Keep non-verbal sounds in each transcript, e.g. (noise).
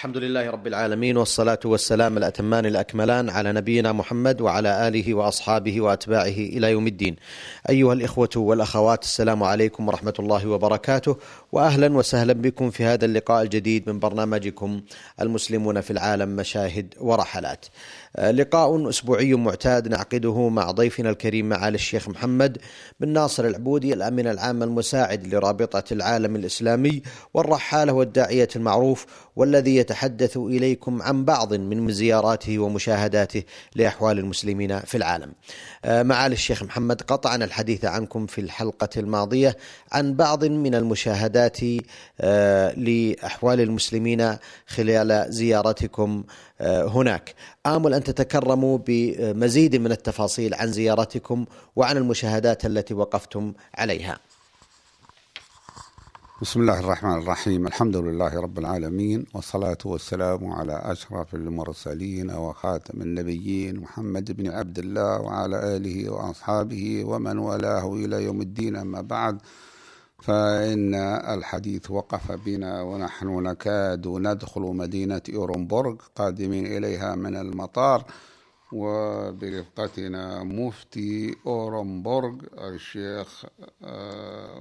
الحمد لله رب العالمين والصلاة والسلام الأتمان الأكملان على نبينا محمد وعلى آله وأصحابه وأتباعه إلى يوم الدين. أيها الإخوة والأخوات السلام عليكم ورحمة الله وبركاته وأهلا وسهلا بكم في هذا اللقاء الجديد من برنامجكم المسلمون في العالم مشاهد ورحلات. لقاء أسبوعي معتاد نعقده مع ضيفنا الكريم معالي الشيخ محمد بن ناصر العبودي الأمين العام المساعد لرابطة العالم الإسلامي والرحالة والداعية المعروف والذي يتحدث إليكم عن بعض من زياراته ومشاهداته لأحوال المسلمين في العالم. معالي الشيخ محمد قطعنا الحديث عنكم في الحلقة الماضية عن بعض من المشاهدات لأحوال المسلمين خلال زيارتكم هناك. آمل أن تتكرموا بمزيد من التفاصيل عن زيارتكم وعن المشاهدات التي وقفتم عليها. بسم الله الرحمن الرحيم. الحمد لله رب العالمين والصلاة والسلام على أشرف المرسلين وخاتم النبيين محمد بن عبد الله وعلى آله وأصحابه ومن والاه إلى يوم الدين. أما بعد فإن الحديث وقف بنا ونحن نكاد ندخل مدينة أورنبورغ قادمين إليها من المطار. وبرفقتنا مفتي أورنبورغ الشيخ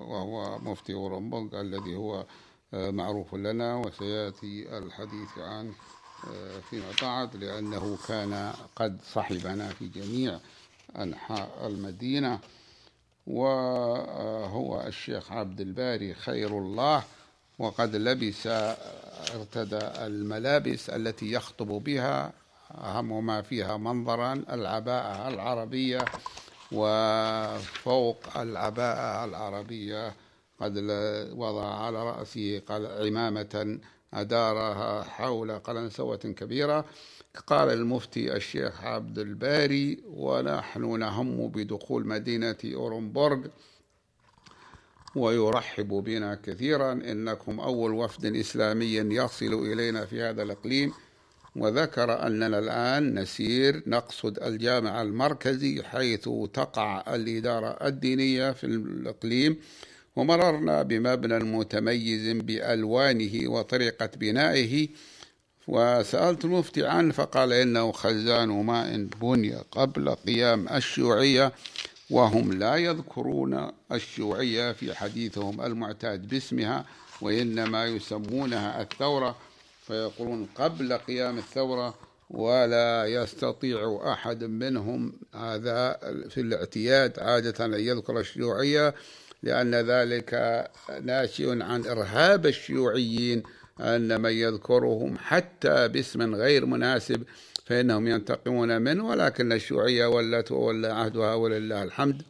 وهو مفتي أورنبورغ الذي هو معروف لنا وسيأتي الحديث عنه فيما بعد لأنه كان قد صحبنا في جميع أنحاء المدينة. وهو الشيخ عبد الباري خير الله وقد لبس ارتدى الملابس التي يخطب بها أهم ما فيها منظرا العباءة العربية وفوق العباءة العربية قد وضع على رأسه عمامة أدارها حول قلنسوة كبيرة. قال المفتي الشيخ عبد الباري ونحن نهم بدخول مدينة أورنبورغ ويرحب بنا كثيرا. إنكم أول وفد إسلامي يصل إلينا في هذا الإقليم. وذكر أننا الآن نسير نقصد الجامع المركزي حيث تقع الإدارة الدينية في الإقليم ومررنا بمبنى متميز بألوانه وطريقة بنائه. وسألت المفتي عنه فقال إنه خزان ماء بني قبل قيام الشيوعية وهم لا يذكرون الشيوعية في حديثهم المعتاد باسمها وإنما يسمونها الثورة فيقولون قبل قيام الثورة ولا يستطيع أحد منهم هذا في الاعتياد عادة أن يذكر الشيوعية لأن ذلك ناشئ عن إرهاب الشيوعيين أن من يذكرهم حتى باسم غير مناسب فإنهم ينتقمون منه ولكن الشيوعية ولت وولى عهدها ولله الحمد.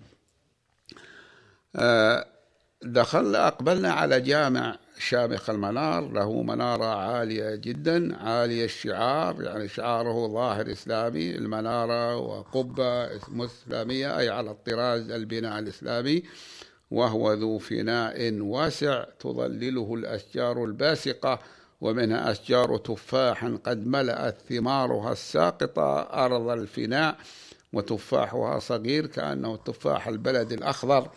دخلنا أقبلنا على جامع شامخ المنار. له منارة عالية جدا عالية الشعار يعني شعاره ظاهر إسلامي. المنارة وقبة إسلامية أي على الطراز البناء الإسلامي. وهو ذو فناء واسع تظلله الأشجار الباسقة ومنها أشجار تفاح قد ملأت ثمارها الساقطة أرض الفناء وتفاحها صغير كأنه تفاح البلد الأخضر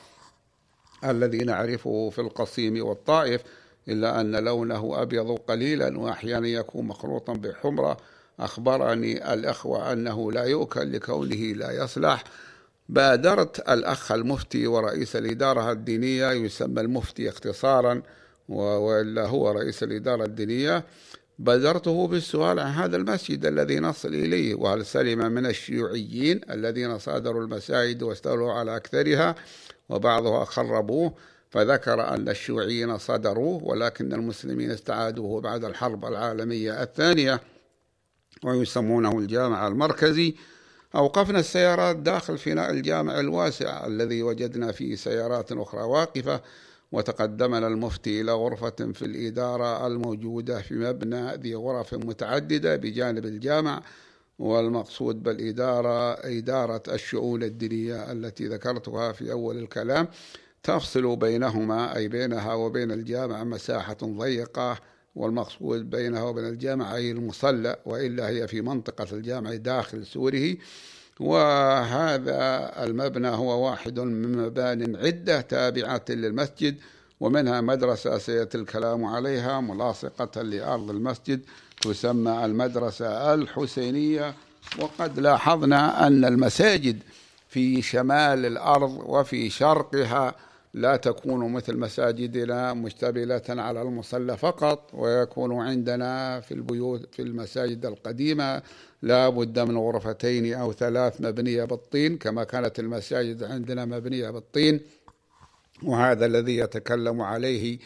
الذي نعرفه في القصيم والطائف إلا أن لونه أبيض قليلا وأحيانا يكون مخلوطا بحمرة. أخبرني الأخوة أنه لا يؤكل لكونه لا يصلح. بادرت الأخ المفتي ورئيس الإدارة الدينية يسمى المفتي اختصارا وإلا هو رئيس الإدارة الدينية. بادرته بالسؤال عن هذا المسجد الذي نصل إليه وهل سلم من الشيوعيين الذين صادروا المساجد واستولوا على أكثرها وبعضها خربوه فذكر أن الشيوعيين صدروه ولكن المسلمين استعادوه بعد الحرب العالمية الثانية ويسمونه الجامع المركزي. أوقفنا السيارات داخل فناء الجامع الواسع الذي وجدنا فيه سيارات أخرى واقفة وتقدمنا المفتي إلى غرفة في الإدارة الموجودة في مبنى ذي غرف متعددة بجانب الجامع والمقصود بالإدارة إدارة الشؤون الدينية التي ذكرتها في أول الكلام. تفصل بينهما أي بينها وبين الجامع مساحة ضيقة والمقصود بينها وبين الجامع أي المصلى وإلا هي في منطقة الجامع داخل سوره. وهذا المبنى هو واحد من مبان عدة تابعة للمسجد ومنها مدرسة سيأتي الكلام عليها ملاصقة لأرض المسجد تسمى المدرسة الحسينية. وقد لاحظنا أن المساجد في شمال الأرض وفي شرقها لا تكون مثل مساجدنا مشتملة على المصلى فقط ويكون عندنا في البيوت في المساجد القديمة لا بد من غرفتين أو ثلاث مبنية بالطين كما كانت المساجد عندنا مبنية بالطين. وهذا الذي يتكلم عليه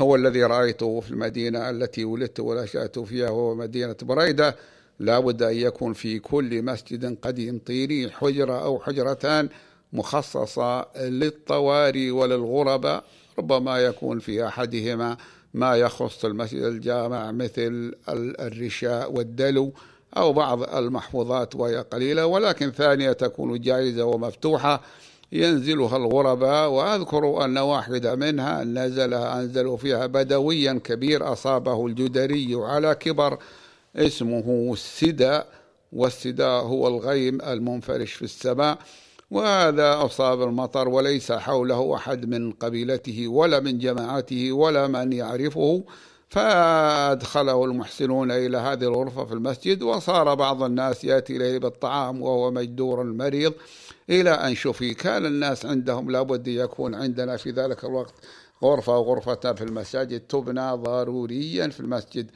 هو الذي رأيته في المدينة التي ولدت ونشأت فيها وهو مدينة بريدة. لا بد أن يكون في كل مسجد قديم طيني حجرة أو حجرتان مخصصة للطواري وللغرباء ربما يكون في أحدهما ما يخص المسجد الجامع مثل الرشاء والدلو أو بعض المحفوظات وهي قليلة. ولكن ثانية تكون جائزة ومفتوحة ينزلها الغرباء. وأذكر أن واحدة منها نزل أنزلوا فيها بدويا كبير أصابه الجدري على كبر اسمه السدى والسدى هو الغيم المنفرش في السماء. وهذا أصاب المطر وليس حوله أحد من قبيلته ولا من جماعته ولا من يعرفه فأدخله المحسنون إلى هذه الغرفة في المسجد وصار بعض الناس يأتي إليه بالطعام وهو مجدور مريض إلى أن شفي كان الناس عندهم لابد يكون عندنا في ذلك الوقت غرفة وغرفة في المساجد تبنى ضروريا في المسجد.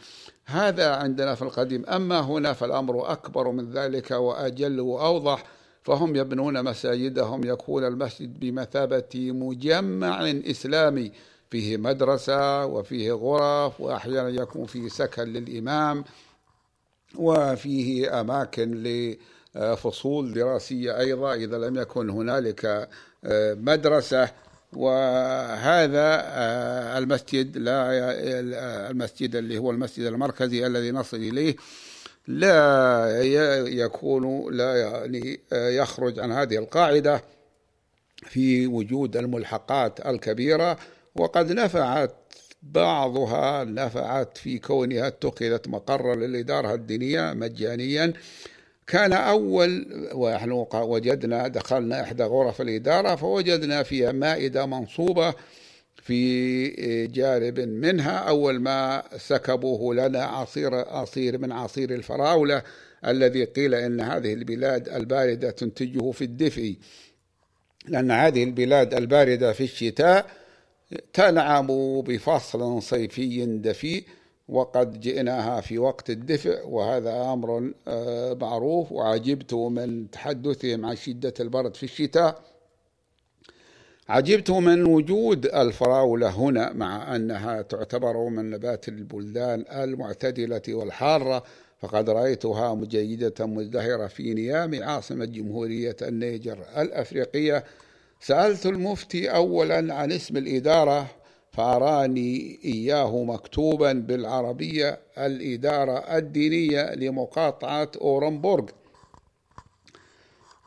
هذا عندنا في القديم. أما هنا فالأمر أكبر من ذلك وأجل وأوضح. فهم يبنون مساجدهم يكون المسجد بمثابة مجمع إسلامي. فيه مدرسة وفيه غرف وأحيانا يكون فيه سكن للإمام وفيه أماكن لفصول دراسية أيضا إذا لم يكن هنالك آه، مدرسة. وهذا آه، المسجد لا المسجد اللي هو المسجد المركزي الذي نصل إليه لا يكون لا يعني آه، يخرج عن هذه القاعدة في وجود الملحقات الكبيرة. وقد نفعت بعضها نفعت في كونها اتخذت مقرا للإدارة الدينية مجانيا. كان أول ونحن وجدنا دخلنا إحدى غرف الإدارة فوجدنا فيها مائدة منصوبة في جانب منها. أول ما سكبوه لنا عصير عصير من عصير الفراولة الذي قيل إن هذه البلاد الباردة تنتجه في الدفء. لأن هذه البلاد الباردة في الشتاء تنعم بفصل صيفي دفيء وقد جئناها في وقت الدفء وهذا أمر آه، معروف وعجبت من تحدثهم عن شدة البرد في الشتاء. عجبت من وجود الفراولة هنا مع أنها تعتبر من نبات البلدان المعتدلة والحارة. فقد رأيتها مجيدة مزدهرة في نيام عاصمة جمهورية النيجر الأفريقية. سألت المفتي أولا عن اسم الإدارة فأراني إياه مكتوبا بالعربية الإدارة الدينية لمقاطعة أورنبورغ.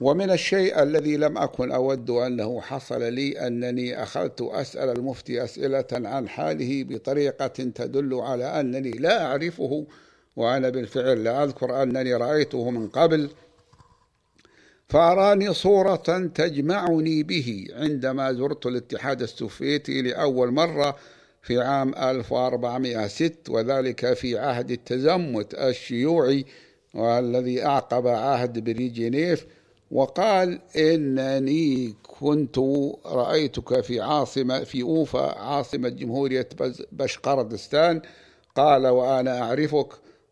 ومن الشيء الذي لم أكن أود أنه حصل لي أنني أخذت أسأل المفتي أسئلة عن حاله بطريقة تدل على أنني لا أعرفه وأنا بالفعل لا أذكر أنني رأيته من قبل. فأراني صورة تجمعني به عندما زرت الاتحاد السوفيتي لأول مرة في عام 1406 وذلك في عهد التزمت الشيوعي والذي أعقب عهد بريجينيف وقال إنني كنت رأيتك في عاصمة في أوفا عاصمة جمهورية بشقردستان قال وأنا أعرفك.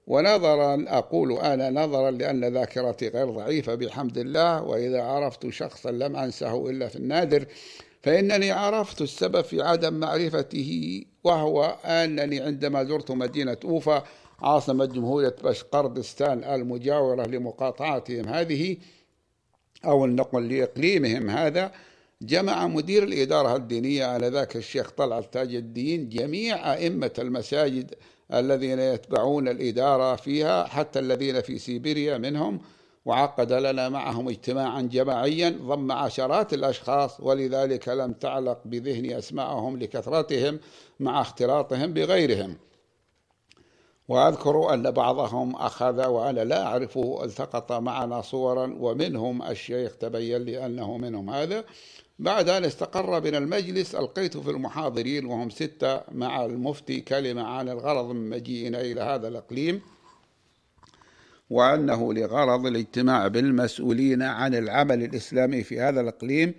ونظرا أقول أنا نظرا لأن ذاكرتي غير ضعيفة بحمد الله. وإذا عرفت شخصا لم أنسه إلا في النادر. فإنني عرفت السبب في عدم معرفته وهو أنني عندما زرت مدينة أوفا عاصمة جمهورية بشقردستان المجاورة لمقاطعتهم هذه أو النقل لإقليمهم هذا جمع مدير الإدارة الدينية آنذاك الشيخ طلعت تاج الدين جميع أئمة المساجد الذين يتبعون الإدارة فيها حتى الذين في سيبيريا منهم وعقد لنا معهم اجتماعا جماعيا ضم عشرات الأشخاص ولذلك لم تعلق بذهني أسماءهم لكثرتهم مع اختلاطهم بغيرهم. وأذكر أن بعضهم أخذ وأنا لا أعرفه التقط معنا صورا ومنهم الشيخ تبين لي أنه منهم هذا. بعد أن استقر من المجلس ألقيت في المحاضرين وهم ستة مع المفتي كلمة عن الغرض من مجيئنا إلى هذا الإقليم وأنه لغرض الاجتماع بالمسؤولين عن العمل الإسلامي في هذا الإقليم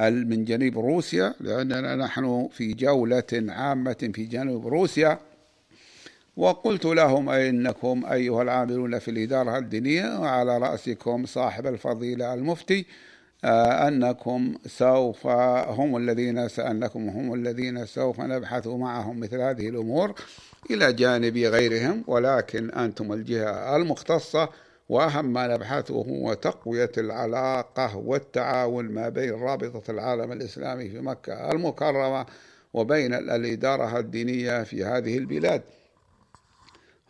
من جنوب روسيا لأننا نحن في جولة عامة في جنوب روسيا. وقلت لهم إنكم أيها العاملون في الإدارة الدينية وعلى رأسكم صاحب الفضيلة المفتي آه، أنكم سوف هم الذين سألنكم هم الذين سوف نبحث معهم مثل هذه الأمور إلى جانب غيرهم ولكن أنتم الجهة المختصة وأهم ما نبحثه هو تقوية العلاقة والتعاون ما بين رابطة العالم الإسلامي في مكة المكرمة وبين الإدارة الدينية في هذه البلاد.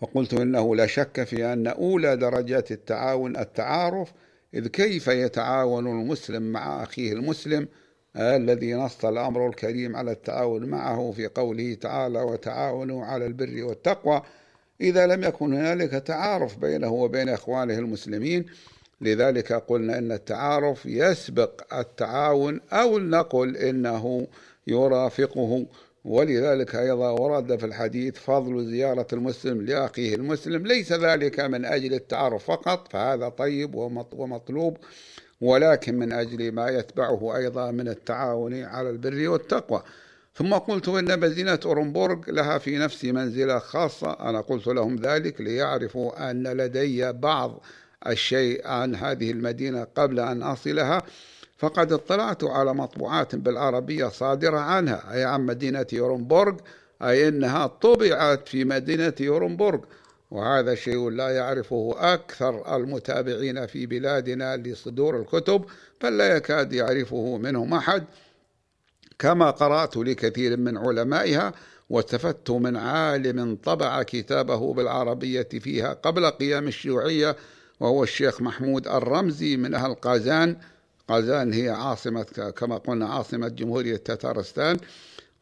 فقلت إنه لا شك في أن أولى درجات التعاون التعارف إذ كيف يتعاون المسلم مع أخيه المسلم الذي نص الأمر الكريم على التعاون معه في قوله تعالى وتعاونوا على البر والتقوى إذا لم يكن هنالك تعارف بينه وبين إخوانه المسلمين. لذلك قلنا إن التعارف يسبق التعاون أو نقل إنه يرافقه. ولذلك أيضا ورد في الحديث فضل زيارة المسلم لأخيه المسلم ليس ذلك من أجل التعارف فقط فهذا طيب ومطلوب ولكن من أجل ما يتبعه أيضا من التعاون على البر والتقوى. ثم قلت إن مدينة أورنبورغ لها في نفسي منزلة خاصة. أنا قلت لهم ذلك ليعرفوا أن لدي بعض الشيء عن هذه المدينة قبل أن أصلها. فقد اطلعت على مطبوعات بالعربية صادرة عنها أي عن مدينة يورنبورغ أي أنها طبعت في مدينة يورنبورغ. وهذا شيء لا يعرفه أكثر المتابعين في بلادنا لصدور الكتب فلا يكاد يعرفه منهم أحد. كما قرأت لكثير من علمائها واستفدت من عالم طبع كتابه بالعربية فيها قبل قيام الشيوعية وهو الشيخ محمود الرمزي من أهل قازان. قازان هي عاصمة كما قلنا عاصمة جمهورية تتارستان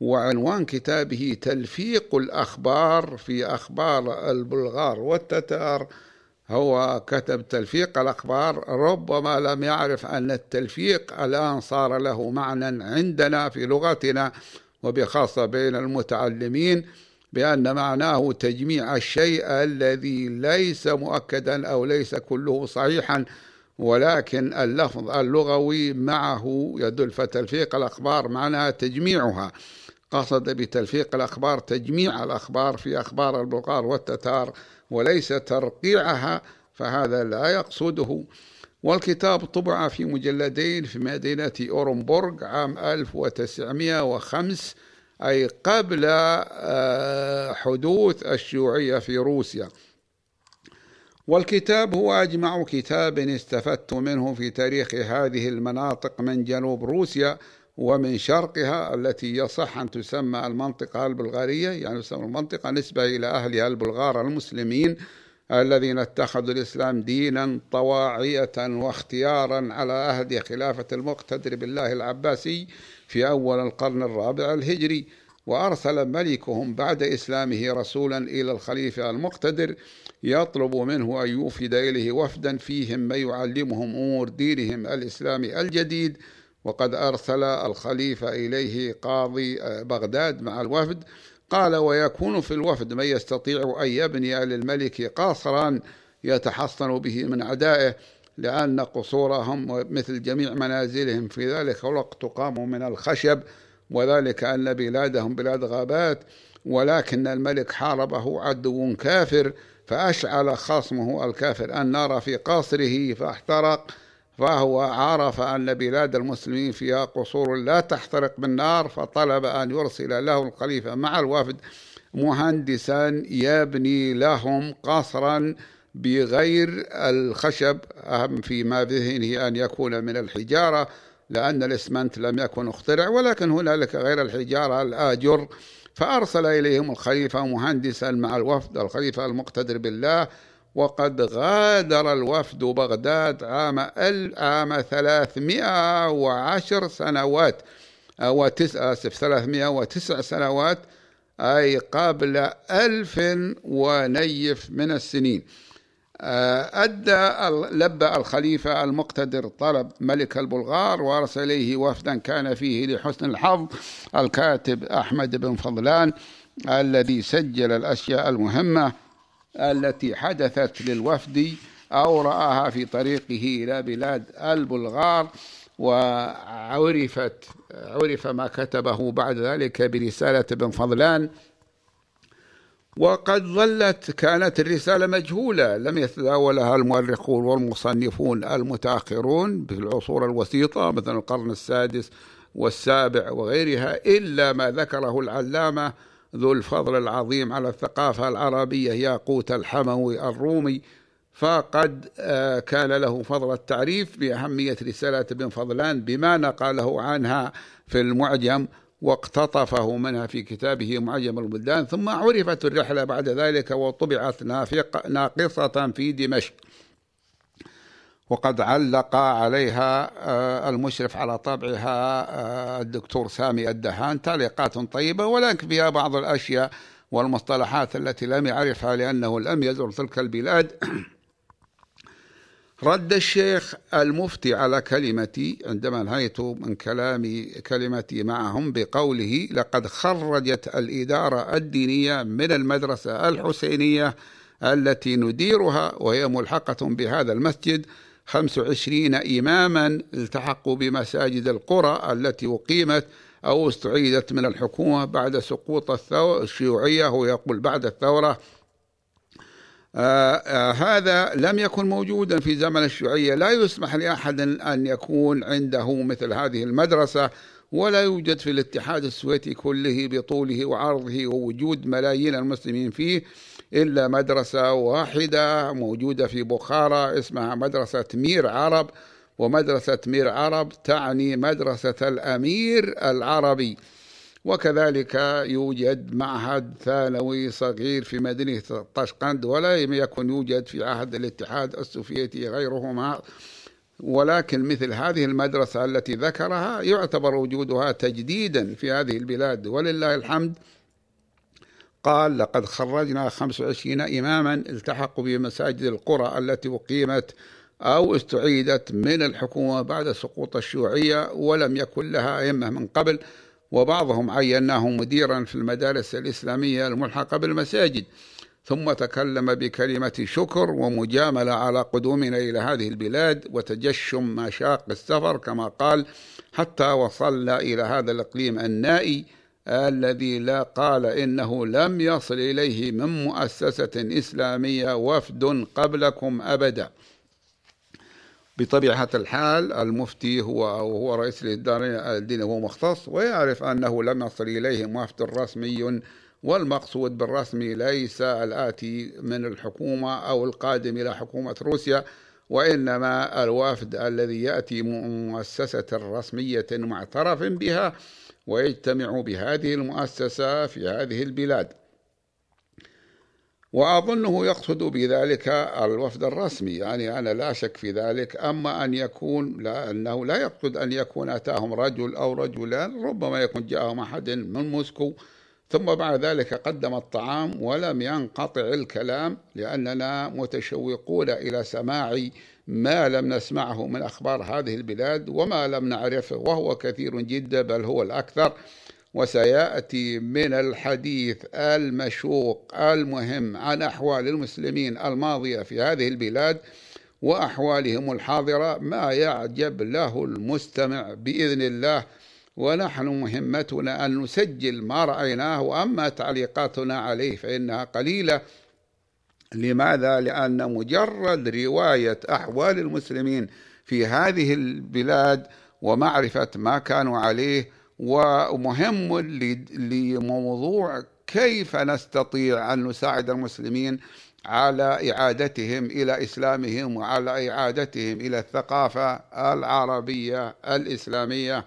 وعنوان كتابه تلفيق الأخبار في أخبار البلغار والتتار. هو كتب تلفيق الأخبار ربما لم يعرف أن التلفيق الآن صار له معنى عندنا في لغتنا وبخاصة بين المتعلمين بأن معناه تجميع الشيء الذي ليس مؤكدا أو ليس كله صحيحا. ولكن اللفظ اللغوي معه يدل فتلفيق الأخبار معناها تجميعها. قصد بتلفيق الأخبار تجميع الأخبار في أخبار البلغار والتتار وليس ترقيعها فهذا لا يقصده. والكتاب طبع في مجلدين في مدينة أورنبورغ عام 1905 أي قبل آه، حدوث الشيوعية في روسيا. والكتاب هو أجمع كتاب استفدت منه في تاريخ هذه المناطق من جنوب روسيا ومن شرقها التي يصح أن تسمى المنطقة البلغارية يعني تسمى المنطقة نسبة إلى أهلها البلغار المسلمين الذين اتخذوا الإسلام دينا طواعية واختيارا على عهد خلافة المقتدر بالله العباسي في أول القرن الرابع الهجري. وأرسل ملكهم بعد إسلامه رسولا إلى الخليفة المقتدر يطلب منه أن يوفد إليه وفدا فيهم ما يعلمهم أمور دينهم الإسلامي الجديد. وقد أرسل الخليفة إليه قاضي بغداد مع الوفد. قال ويكون في الوفد من يستطيع أن يبني للملك قاصرا يتحصن به من أعدائه لأن قصورهم مثل جميع منازلهم في ذلك الوقت تقام من الخشب وذلك أن بلادهم بلاد غابات ولكن الملك حاربه عدو كافر فأشعل خصمه الكافر النار في قصره فاحترق فهو عرف أن بلاد المسلمين فيها قصور لا تحترق بالنار فطلب أن يرسل له الخليفة مع الوفد مهندسا يبني لهم قصرا بغير الخشب أهم في ما بذهنه أن يكون من الحجارة. لأن الإسمنت لم يكن أخترع ولكن هنالك غير الحجارة الآجر. فأرسل إليهم الخليفة مهندسا مع الوفد الخليفة المقتدر بالله وقد غادر الوفد بغداد عام عام 310 سنوات أو تسع آسف 309 سنوات أي قبل ألف ونيف من السنين. أدى لبى الخليفة المقتدر طلب ملك البلغار وأرسل إليه وفدا كان فيه لحسن الحظ الكاتب أحمد بن فضلان الذي سجل الأشياء المهمة التي حدثت للوفد أو رآها في طريقه إلى بلاد البلغار وعرفت عرف ما كتبه بعد ذلك برسالة بن فضلان وقد ظلت كانت الرسالة مجهولة. لم يتداولها المؤرخون والمصنفون المتأخرون في العصور الوسيطة مثل القرن السادس والسابع وغيرها إلا ما ذكره العلامة ذو الفضل العظيم على الثقافة العربية ياقوت الحموي الرومي. فقد آه، كان له فضل التعريف بأهمية رسالة ابن فضلان بما نقله عنها في المعجم واقتطفه منها في كتابه معجم البلدان ثم عرفت الرحلة بعد ذلك وطبعت ناقصة في دمشق. وقد علق عليها آه، المشرف على طبعها آه، الدكتور سامي الدهان. تعليقات طيبة ولكن فيها بعض الأشياء والمصطلحات التي لم يعرفها لأنه لم يزر تلك البلاد. (clears throat) رد الشيخ المفتي على كلمتي عندما انهيت من كلامي كلمتي معهم بقوله لقد خرجت الإدارة الدينية من المدرسة الحسينية التي نديرها وهي ملحقة بهذا المسجد 25 إماما التحقوا بمساجد القرى التي أقيمت أو استعيدت من الحكومة بعد سقوط الشيوعية. هو يقول بعد الثورة آه آه هذا لم يكن موجودا في زمن الشيوعية. لا يسمح لأحد أن يكون عنده مثل هذه المدرسة ولا يوجد في الاتحاد السويتي كله بطوله وعرضه ووجود ملايين المسلمين فيه إلا مدرسة واحدة موجودة في بخارى اسمها مدرسة مير عرب. ومدرسة مير عرب تعني مدرسة الأمير العربي. وكذلك يوجد معهد ثانوي صغير في مدينة طشقند ولم يكن يوجد في عهد الاتحاد السوفيتي غيرهما. ولكن مثل هذه المدرسة التي ذكرها يعتبر وجودها تجديدا في هذه البلاد. ولله الحمد قال لقد خرجنا 25 إماما التحقوا بمساجد القرى التي أقيمت أو استعيدت من الحكومة بعد سقوط الشيوعية ولم يكن لها أئمة من قبل وبعضهم عيناه مديرا في المدارس الإسلامية الملحقة بالمساجد ثم تكلم بكلمة شكر ومجاملة على قدومنا إلى هذه البلاد وتجشم مشاق السفر كما قال حتى وصلنا إلى هذا الإقليم النائي الذي لا قال إنه لم يصل إليه من مؤسسة إسلامية وفد قبلكم أبدا. بطبيعة الحال المفتي هو هو رئيس الدين هو مختص ويعرف أنه لم يصل إليه وفد رسمي والمقصود بالرسمي ليس الآتي من الحكومة أو القادم إلى حكومة روسيا وإنما الوفد الذي يأتي مؤسسة رسمية معترف بها ويجتمع بهذه المؤسسة في هذه البلاد. وأظنه يقصد بذلك الوفد الرسمي. يعني أنا لا شك في ذلك أما أن يكون لا أنه لا يقصد أن يكون أتاهم رجل أو رجلان ربما يكون جاءهم أحد من موسكو ثم بعد ذلك قدم الطعام ولم ينقطع الكلام لأننا متشوقون إلى سماع ما لم نسمعه من أخبار هذه البلاد وما لم نعرفه وهو كثير جدا بل هو الأكثر. وسيأتي من الحديث المشوق المهم عن أحوال المسلمين الماضية في هذه البلاد وأحوالهم الحاضرة ما يعجب له المستمع بإذن الله. ونحن مهمتنا أن نسجل ما رأيناه وأما تعليقاتنا عليه فإنها قليلة. لماذا؟ لأن مجرد رواية أحوال المسلمين في هذه البلاد ومعرفة ما كانوا عليه ومهم لموضوع كيف نستطيع أن نساعد المسلمين على إعادتهم إلى إسلامهم وعلى إعادتهم إلى الثقافة العربية الإسلامية.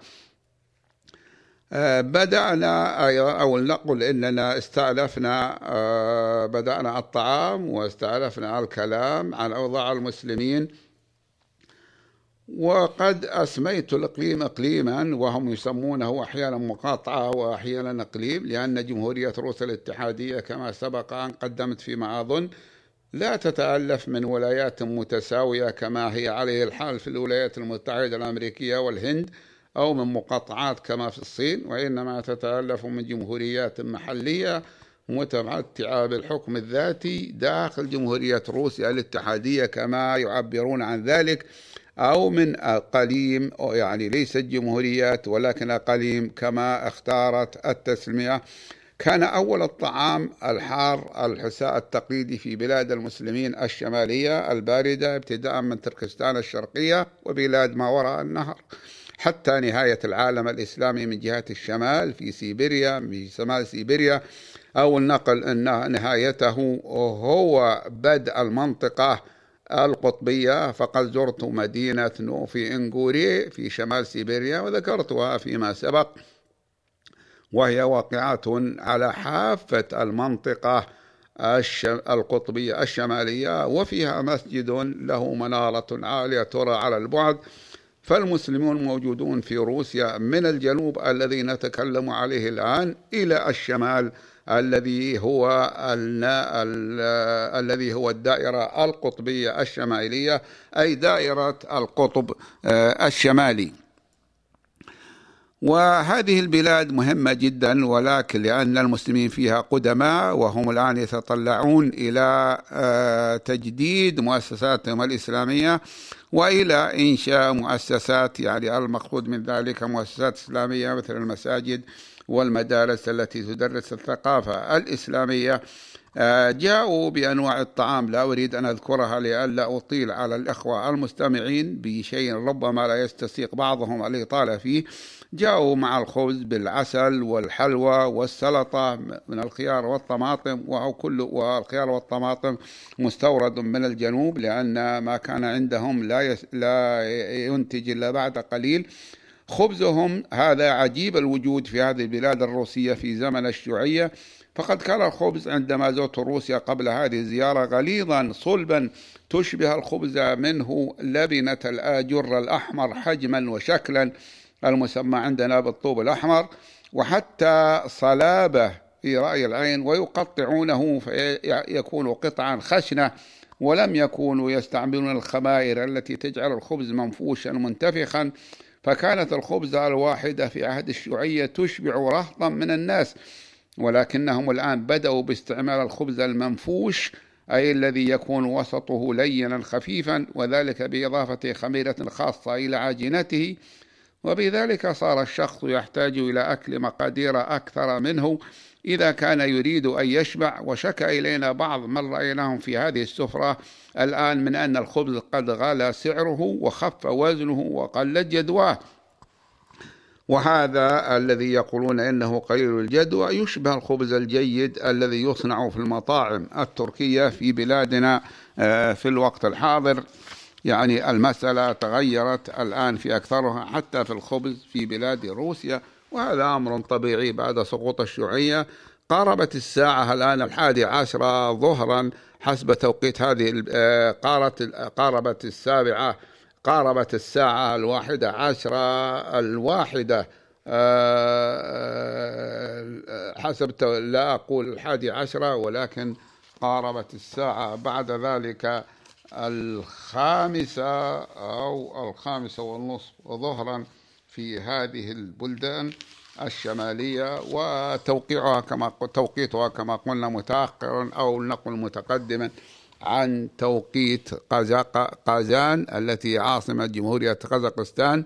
آه، بدأنا أو نقول إننا استألفنا آه، بدأنا الطعام واستألفنا الكلام عن أوضاع المسلمين. وقد أسميت الإقليم إقليما وهم يسمونه أحيانا مقاطعة وأحيانا إقليم لأن جمهورية روسيا الاتحادية كما سبق أن قدمت فيما أظن لا تتألف من ولايات متساوية كما هي عليه الحال في الولايات المتحدة الأمريكية والهند أو من مقاطعات كما في الصين وإنما تتألف من جمهوريات محلية متمتعة بالحكم الذاتي داخل جمهورية روسيا الاتحادية كما يعبرون عن ذلك أو من أقاليم يعني ليست جمهوريات ولكن أقاليم كما اختارت التسمية. كان أول الطعام الحار الحساء التقليدي في بلاد المسلمين الشمالية الباردة ابتداء من تركستان الشرقية وبلاد ما وراء النهر حتى نهاية العالم الإسلامي من جهة الشمال في سيبيريا في شمال سيبيريا أو النقل أن نهايته هو بدء المنطقة القطبية فقد زرت مدينة نوفي إنغوري في شمال سيبيريا وذكرتها فيما سبق. وهي واقعة على حافة المنطقة القطبية الشمالية وفيها مسجد له منارة عالية ترى على البعد. فالمسلمون موجودون في روسيا من الجنوب الذي نتكلم عليه الآن إلى الشمال. الذي هو الذي هو الدائرة القطبية الشمالية أي دائرة القطب آه، الشمالي. وهذه البلاد مهمة جدا ولكن لأن المسلمين فيها قدماء وهم الآن يتطلعون إلى آه، تجديد مؤسساتهم الإسلامية وإلى إنشاء مؤسسات يعني المقصود من ذلك مؤسسات إسلامية مثل المساجد والمدارس التي تدرس الثقافة الإسلامية. آه، جاءوا بأنواع الطعام لا أريد أن أذكرها لئلا أطيل على الإخوة المستمعين بشيء ربما لا يستسيق بعضهم الإطالة فيه. جاءوا مع الخبز بالعسل والحلوى والسلطة من الخيار والطماطم وكل والخيار والطماطم مستورد من الجنوب لأن ما كان عندهم لا لا ينتج إلا بعد قليل. خبزهم هذا عجيب الوجود في هذه البلاد الروسية في زمن الشيوعية. فقد كان الخبز عندما زرت روسيا قبل هذه الزيارة غليظا صلبا تشبه الخبز منه لبنة الآجر الأحمر حجما وشكلا المسمى عندنا بالطوب الأحمر. وحتى صلابة في رأي العين ويقطعونه فيكون قطعا خشنة ولم يكونوا يستعملون الخمائر التي تجعل الخبز منفوشا منتفخا. فكانت الخبزة الواحدة في عهد الشيوعية تشبع رهطا من الناس ولكنهم الآن بدأوا باستعمال الخبز المنفوش أي الذي يكون وسطه لينا خفيفا وذلك بإضافة خميرة خاصة إلى عجينته وبذلك صار الشخص يحتاج إلى أكل مقادير أكثر منه إذا كان يريد أن يشبع. وشكى إلينا بعض من رأيناهم في هذه السفرة الآن من أن الخبز قد غلى سعره وخف وزنه وقلت جدواه. وهذا الذي يقولون إنه قليل الجدوى. يشبه الخبز الجيد الذي يصنع في المطاعم التركية في بلادنا آه، في الوقت الحاضر. يعني المسألة تغيرت الآن في أكثرها حتى في الخبز في بلاد روسيا وهذا أمر طبيعي بعد سقوط الشيوعية. قاربت الساعة الآن الحادي عشر ظهرا حسب توقيت هذه آه، قاربت السابعة قاربت الساعة الواحدة عشرة الواحدة آه، آه، حسب لا أقول الحادي عشرة ولكن قاربت الساعة بعد ذلك الخامسة أو الخامسة والنصف ظهرا في هذه البلدان الشمالية وتوقيعها كما توقيتها كما قلنا متأخرا أو نقل متقدما عن توقيت قازان التي عاصمة جمهورية قزاقستان.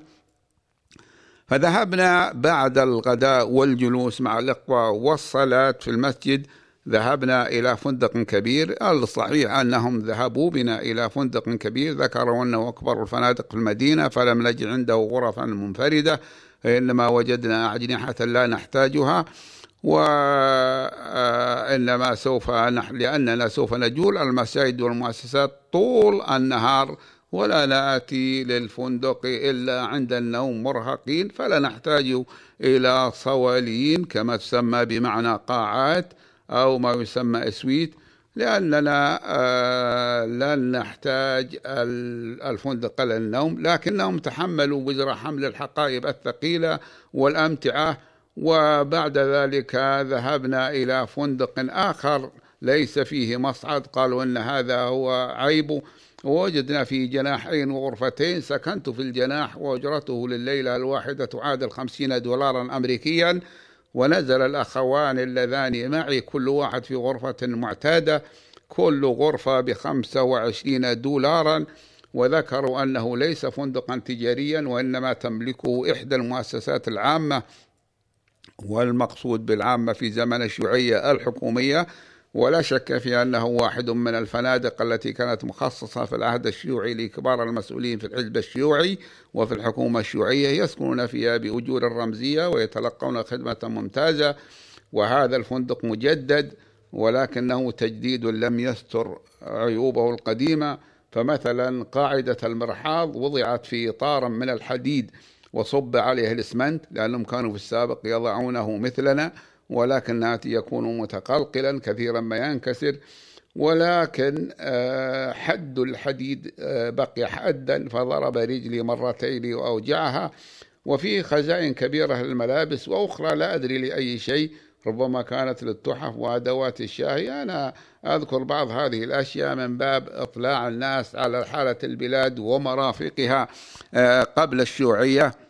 فذهبنا بعد الغداء والجلوس مع الإخوة والصلاة في المسجد ذهبنا إلى فندق كبير. الصحيح أنهم ذهبوا بنا إلى فندق كبير. ذكروا أنه أكبر الفنادق في المدينة فلم نجد عنده غرفا منفردة إنما وجدنا أجنحة لا نحتاجها وإنما سوف نحن لأننا سوف نجول المساجد والمؤسسات طول النهار ولا نأتي للفندق إلا عند النوم مرهقين فلا نحتاج إلى صوالين كما تسمى بمعنى قاعات. أو ما يسمى اسويت لأننا آه، لن نحتاج الفندق للنوم لكنهم تحملوا وزر حمل الحقائب الثقيلة والأمتعة وبعد ذلك ذهبنا إلى فندق آخر ليس فيه مصعد. قالوا أن هذا هو عيب. ووجدنا في جناحين وغرفتين سكنت في الجناح وأجرته لليلة الواحدة تعادل خمسين دولارا أمريكيا. ونزل الأخوان اللذان معي كل واحد في غرفة معتادة كل غرفة بخمسة وعشرين دولارا. وذكروا أنه ليس فندقا تجاريا وإنما تملكه إحدى المؤسسات العامة. والمقصود بالعامة في زمن الشيوعية الحكومية ولا شك في أنه واحد من الفنادق التي كانت مخصصة في العهد الشيوعي لكبار المسؤولين في الحزب الشيوعي وفي الحكومة الشيوعية يسكنون فيها بأجور رمزية ويتلقون خدمة ممتازة وهذا الفندق مجدد ولكنه تجديد لم يستر عيوبه القديمة. فمثلا قاعدة المرحاض وضعت في إطار من الحديد وصب عليه الإسمنت لأنهم كانوا في السابق يضعونه مثلنا. ولكن يكون متقلقلا كثيرا ما ينكسر. ولكن آه، حد الحديد آه، بقي حدا فضرب رجلي مرتين وأوجعها. وفي خزائن كبيرة للملابس وأخرى لا أدري لأي شيء ربما كانت للتحف وأدوات الشاهي. أنا أذكر بعض هذه الأشياء من باب إطلاع الناس على حالة البلاد ومرافقها آه، قبل الشيوعية.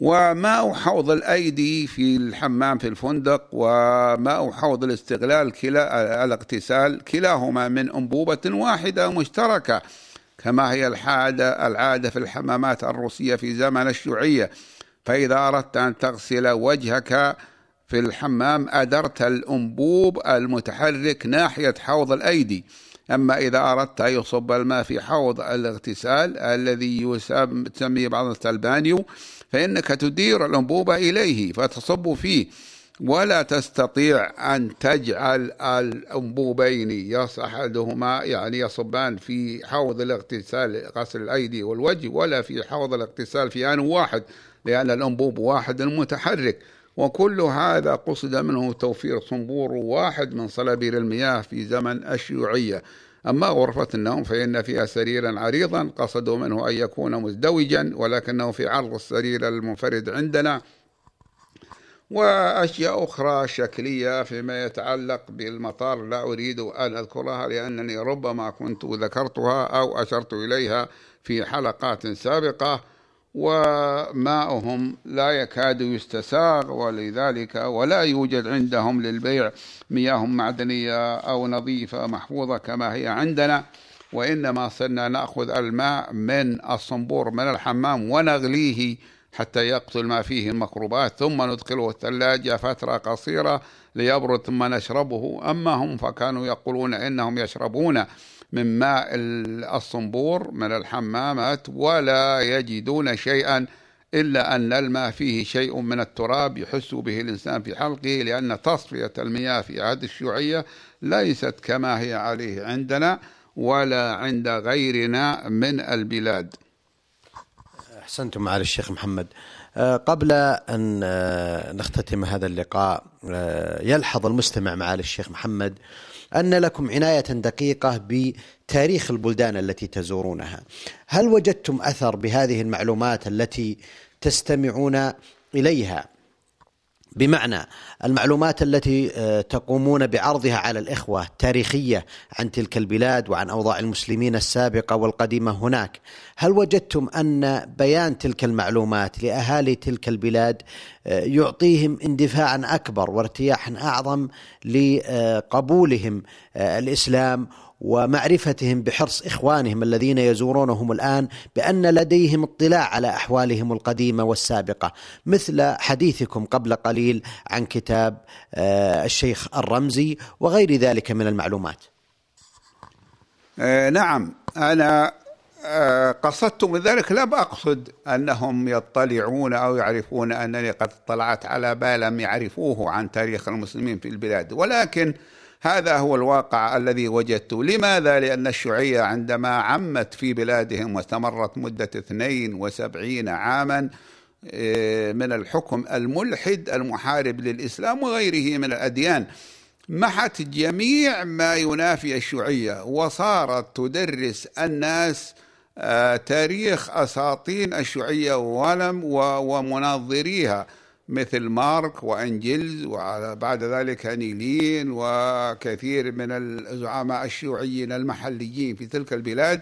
وماء حوض الأيدي في الحمام في الفندق وماء حوض الاستغلال كلا الاغتسال كلاهما من أنبوبة واحدة مشتركة كما هي العادة العادة في الحمامات الروسية في زمن الشيوعية. فإذا أردت أن تغسل وجهك في الحمام أدرت الأنبوب المتحرك ناحية حوض الأيدي. أما إذا أردت أن يصب الماء في حوض الاغتسال الذي يسمي بعض البانيو فإنك تدير الأنبوبة إليه فتصب فيه ولا تستطيع أن تجعل الأنبوبين يص أحدهما يعني يصبان في حوض الاغتسال غسل الأيدي والوجه ولا في حوض الاغتسال في آن واحد لأن الأنبوب واحد متحرك. وكل هذا قصد منه توفير صنبور واحد من صلابير المياه في زمن الشيوعية. أما غرفة النوم فإن فيها سريرا عريضا قصدوا منه أن يكون مزدوجا ولكنه في عرض السرير المنفرد عندنا. وأشياء أخرى شكلية فيما يتعلق بالمطار لا أريد أن أذكرها لأنني ربما كنت ذكرتها أو أشرت إليها في حلقات سابقة. وماؤهم لا يكاد يستساغ ولذلك ولا يوجد عندهم للبيع مياه معدنية أو نظيفة محفوظة كما هي عندنا وإنما صرنا نأخذ الماء من الصنبور من الحمام ونغليه حتى يقتل ما فيه الميكروبات ثم ندخله الثلاجة فترة قصيرة ليبرد ثم نشربه. أما هم فكانوا يقولون إنهم يشربون من ماء الصنبور من الحمامات ولا يجدون شيئا إلا أن الماء فيه شيء من التراب يحس به الإنسان في حلقه لأن تصفية المياه في عهد الشيوعية ليست كما هي عليه عندنا ولا عند غيرنا من البلاد. أحسنتم معالي الشيخ محمد. آه، قبل أن آه، نختتم هذا اللقاء آه، يلحظ المستمع معالي الشيخ محمد أن لكم عناية دقيقة بتاريخ البلدان التي تزورونها. هل وجدتم أثر بهذه المعلومات التي تستمعون إليها؟ بمعنى المعلومات التي آه، تقومون بعرضها على الإخوة تاريخيه عن تلك البلاد وعن أوضاع المسلمين السابقة والقديمة هناك، هل وجدتم أن بيان تلك المعلومات لأهالي تلك البلاد آه، يعطيهم اندفاعا أكبر وارتياحا أعظم لقبولهم آه، الإسلام ومعرفتهم بحرص إخوانهم الذين يزورونهم الآن بأن لديهم اطلاع على أحوالهم القديمة والسابقة. مثل حديثكم قبل قليل عن كتاب آه، الشيخ الرمزي وغير ذلك من المعلومات. آه، نعم. أنا آه، قصدت من ذلك لا أقصد أنهم يطلعون أو يعرفون أنني قد اطلعت على ما لم يعرفوه عن تاريخ المسلمين في البلاد. ولكن هذا هو الواقع الذي وجدته لماذا؟ لأن الشيوعية عندما عمت في بلادهم واستمرت مدة 72 عاما آه، من الحكم الملحد المحارب للإسلام وغيره من الأديان محت جميع ما ينافي الشيوعية وصارت تدرس الناس آه، تاريخ أساطين الشيوعية ولم ومناظريها مثل مارك وانجلز وبعد ذلك نيلين وكثير من الزعماء الشيوعيين المحليين في تلك البلاد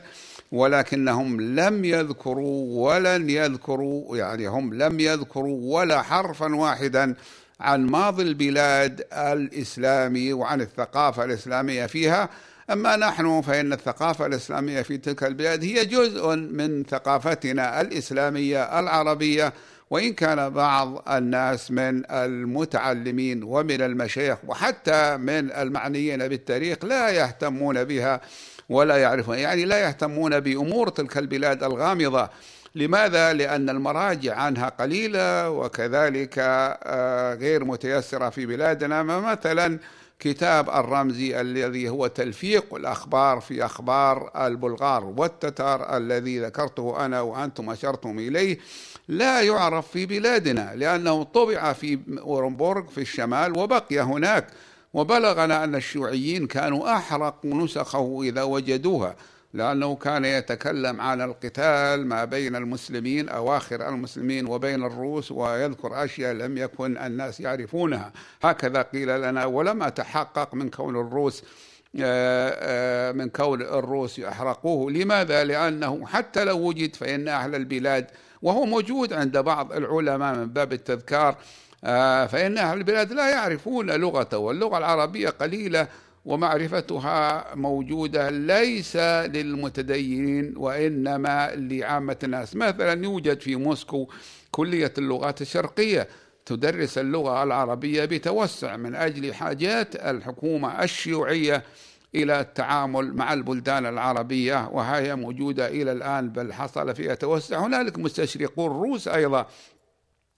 ولكنهم لم يذكروا ولن يذكروا يعني هم لم يذكروا ولا حرفا واحدا عن ماضي البلاد الإسلامي وعن الثقافة الإسلامية فيها. أما نحن فإن الثقافة الإسلامية في تلك البلاد هي جزء من ثقافتنا الإسلامية العربية وإن كان بعض الناس من المتعلمين ومن المشايخ وحتى من المعنيين بالتاريخ لا يهتمون بها ولا يعرفون يعني لا يهتمون بأمور تلك البلاد الغامضة. لماذا؟ لأن المراجع عنها قليلة وكذلك آه، غير متيسرة في بلادنا. مثلا كتاب الرمزي الذي هو تلفيق الأخبار في أخبار البلغار والتتار الذي ذكرته أنا وأنتم أشرتم إليه لا يعرف في بلادنا لأنه طبع في أورنبورغ في الشمال وبقي هناك وبلغنا أن الشيوعيين كانوا أحرقوا نسخه إذا وجدوها. لأنه كان يتكلم عن القتال ما بين المسلمين أواخر المسلمين وبين الروس ويذكر أشياء لم يكن الناس يعرفونها. هكذا قيل لنا ولم أتحقق من كون الروس آه، آه، من كون الروس يحرقوه. لماذا؟ لأنه حتى لو وجد فإن أهل البلاد وهو موجود عند بعض العلماء من باب التذكار آه، فإن أهل البلاد لا يعرفون لغته واللغة العربية قليلة. ومعرفتها موجودة ليس للمتدينين وإنما لعامة الناس. مثلا يوجد في موسكو كلية اللغات الشرقية تدرس اللغة العربية بتوسع من أجل حاجات الحكومة الشيوعية إلى التعامل مع البلدان العربية وهي موجودة إلى الآن بل حصل فيها توسع. هنالك مستشرقون روس أيضا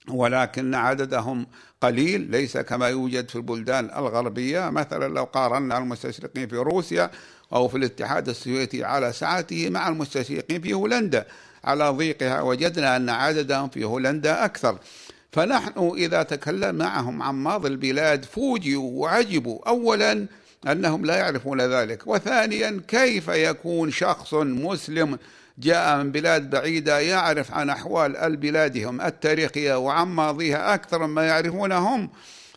ولكن عددهم قليل. ليس كما يوجد في البلدان الغربية مثلا لو قارنا المستشرقين في روسيا أو في الاتحاد السوفيتي على سعته مع المستشرقين في هولندا. على ضيقها وجدنا أن عددهم في هولندا أكثر. فنحن إذا تكلم معهم عن ماضي البلاد فوجئوا وعجبوا. أولا أنهم لا يعرفون ذلك وثانيا كيف يكون شخص مسلم جاء من بلاد بعيدة يعرف عن أحوال البلادهم التاريخية وعن ماضيها أكثر مما يعرفونهم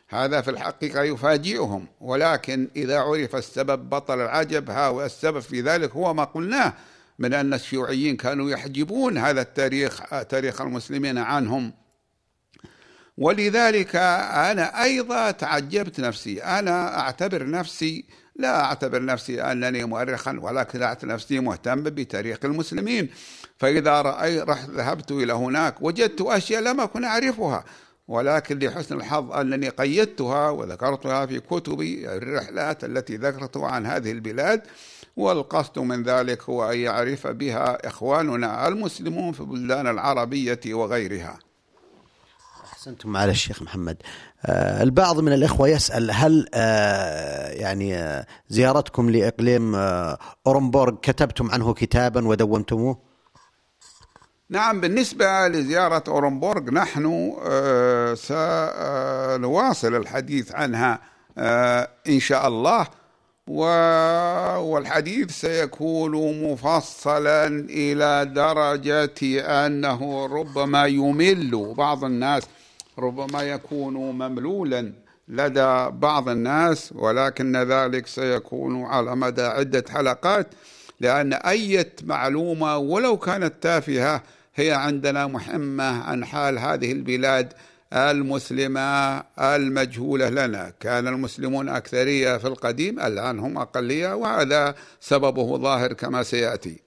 هذا في الحقيقة يفاجئهم. ولكن إذا عرف السبب بطل العجب ها والسبب في ذلك هو ما قلناه من أن الشيوعيين كانوا يحجبون هذا التاريخ تاريخ المسلمين عنهم. ولذلك أنا أيضا تعجبت نفسي أنا أعتبر نفسي لا أعتبر نفسي أنني مؤرخا ولكن أعتبر نفسي مهتم بتاريخ المسلمين. فإذا رأي رحت ذهبت إلى هناك وجدت أشياء لم أكن أعرفها. ولكن لحسن الحظ أنني قيدتها وذكرتها في كتبي الرحلات التي ذكرتها عن هذه البلاد. والقصد من ذلك هو أن يعرف بها إخواننا المسلمون في البلدان العربية وغيرها. أحسنتم معالي الشيخ محمد. البعض من الإخوة يسأل هل آه يعني آه زيارتكم لإقليم آه أورنبورغ كتبتم عنه كتابا ودونتموه؟ نعم بالنسبة لزيارة أورنبورغ نحن آه سنواصل الحديث عنها آه إن شاء الله والحديث سيكون مفصلا إلى درجة أنه ربما يمل بعض الناس ربما يكون مملولا لدى بعض الناس ولكن ذلك سيكون على مدى عدة حلقات لأن أي معلومة ولو كانت تافهة هي عندنا مهمة عن حال هذه البلاد المسلمة المجهولة لنا. كان المسلمون أكثرية في القديم الآن هم أقلية وهذا سببه ظاهر كما سيأتي.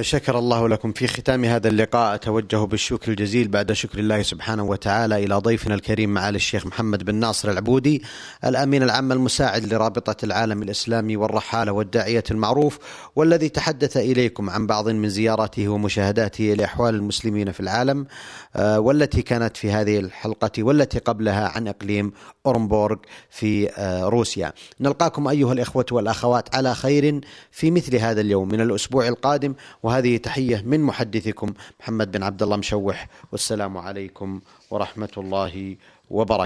شكر الله لكم. في ختام هذا اللقاء أتوجه بالشكر الجزيل بعد شكر الله سبحانه وتعالى إلى ضيفنا الكريم معالي الشيخ محمد بن ناصر العبودي الأمين العام المساعد لرابطة العالم الإسلامي والرحالة والداعية المعروف والذي تحدث إليكم عن بعض من زياراته ومشاهداته لأحوال المسلمين في العالم آه، والتي كانت في هذه الحلقة والتي قبلها عن إقليم أورنبورغ في آه، روسيا. نلقاكم أيها الإخوة والأخوات على خير في مثل هذا اليوم. من الأسبوع القادم وهذه تحية من محدثكم محمد بن عبد الله مشوح والسلام عليكم ورحمة الله وبركاته.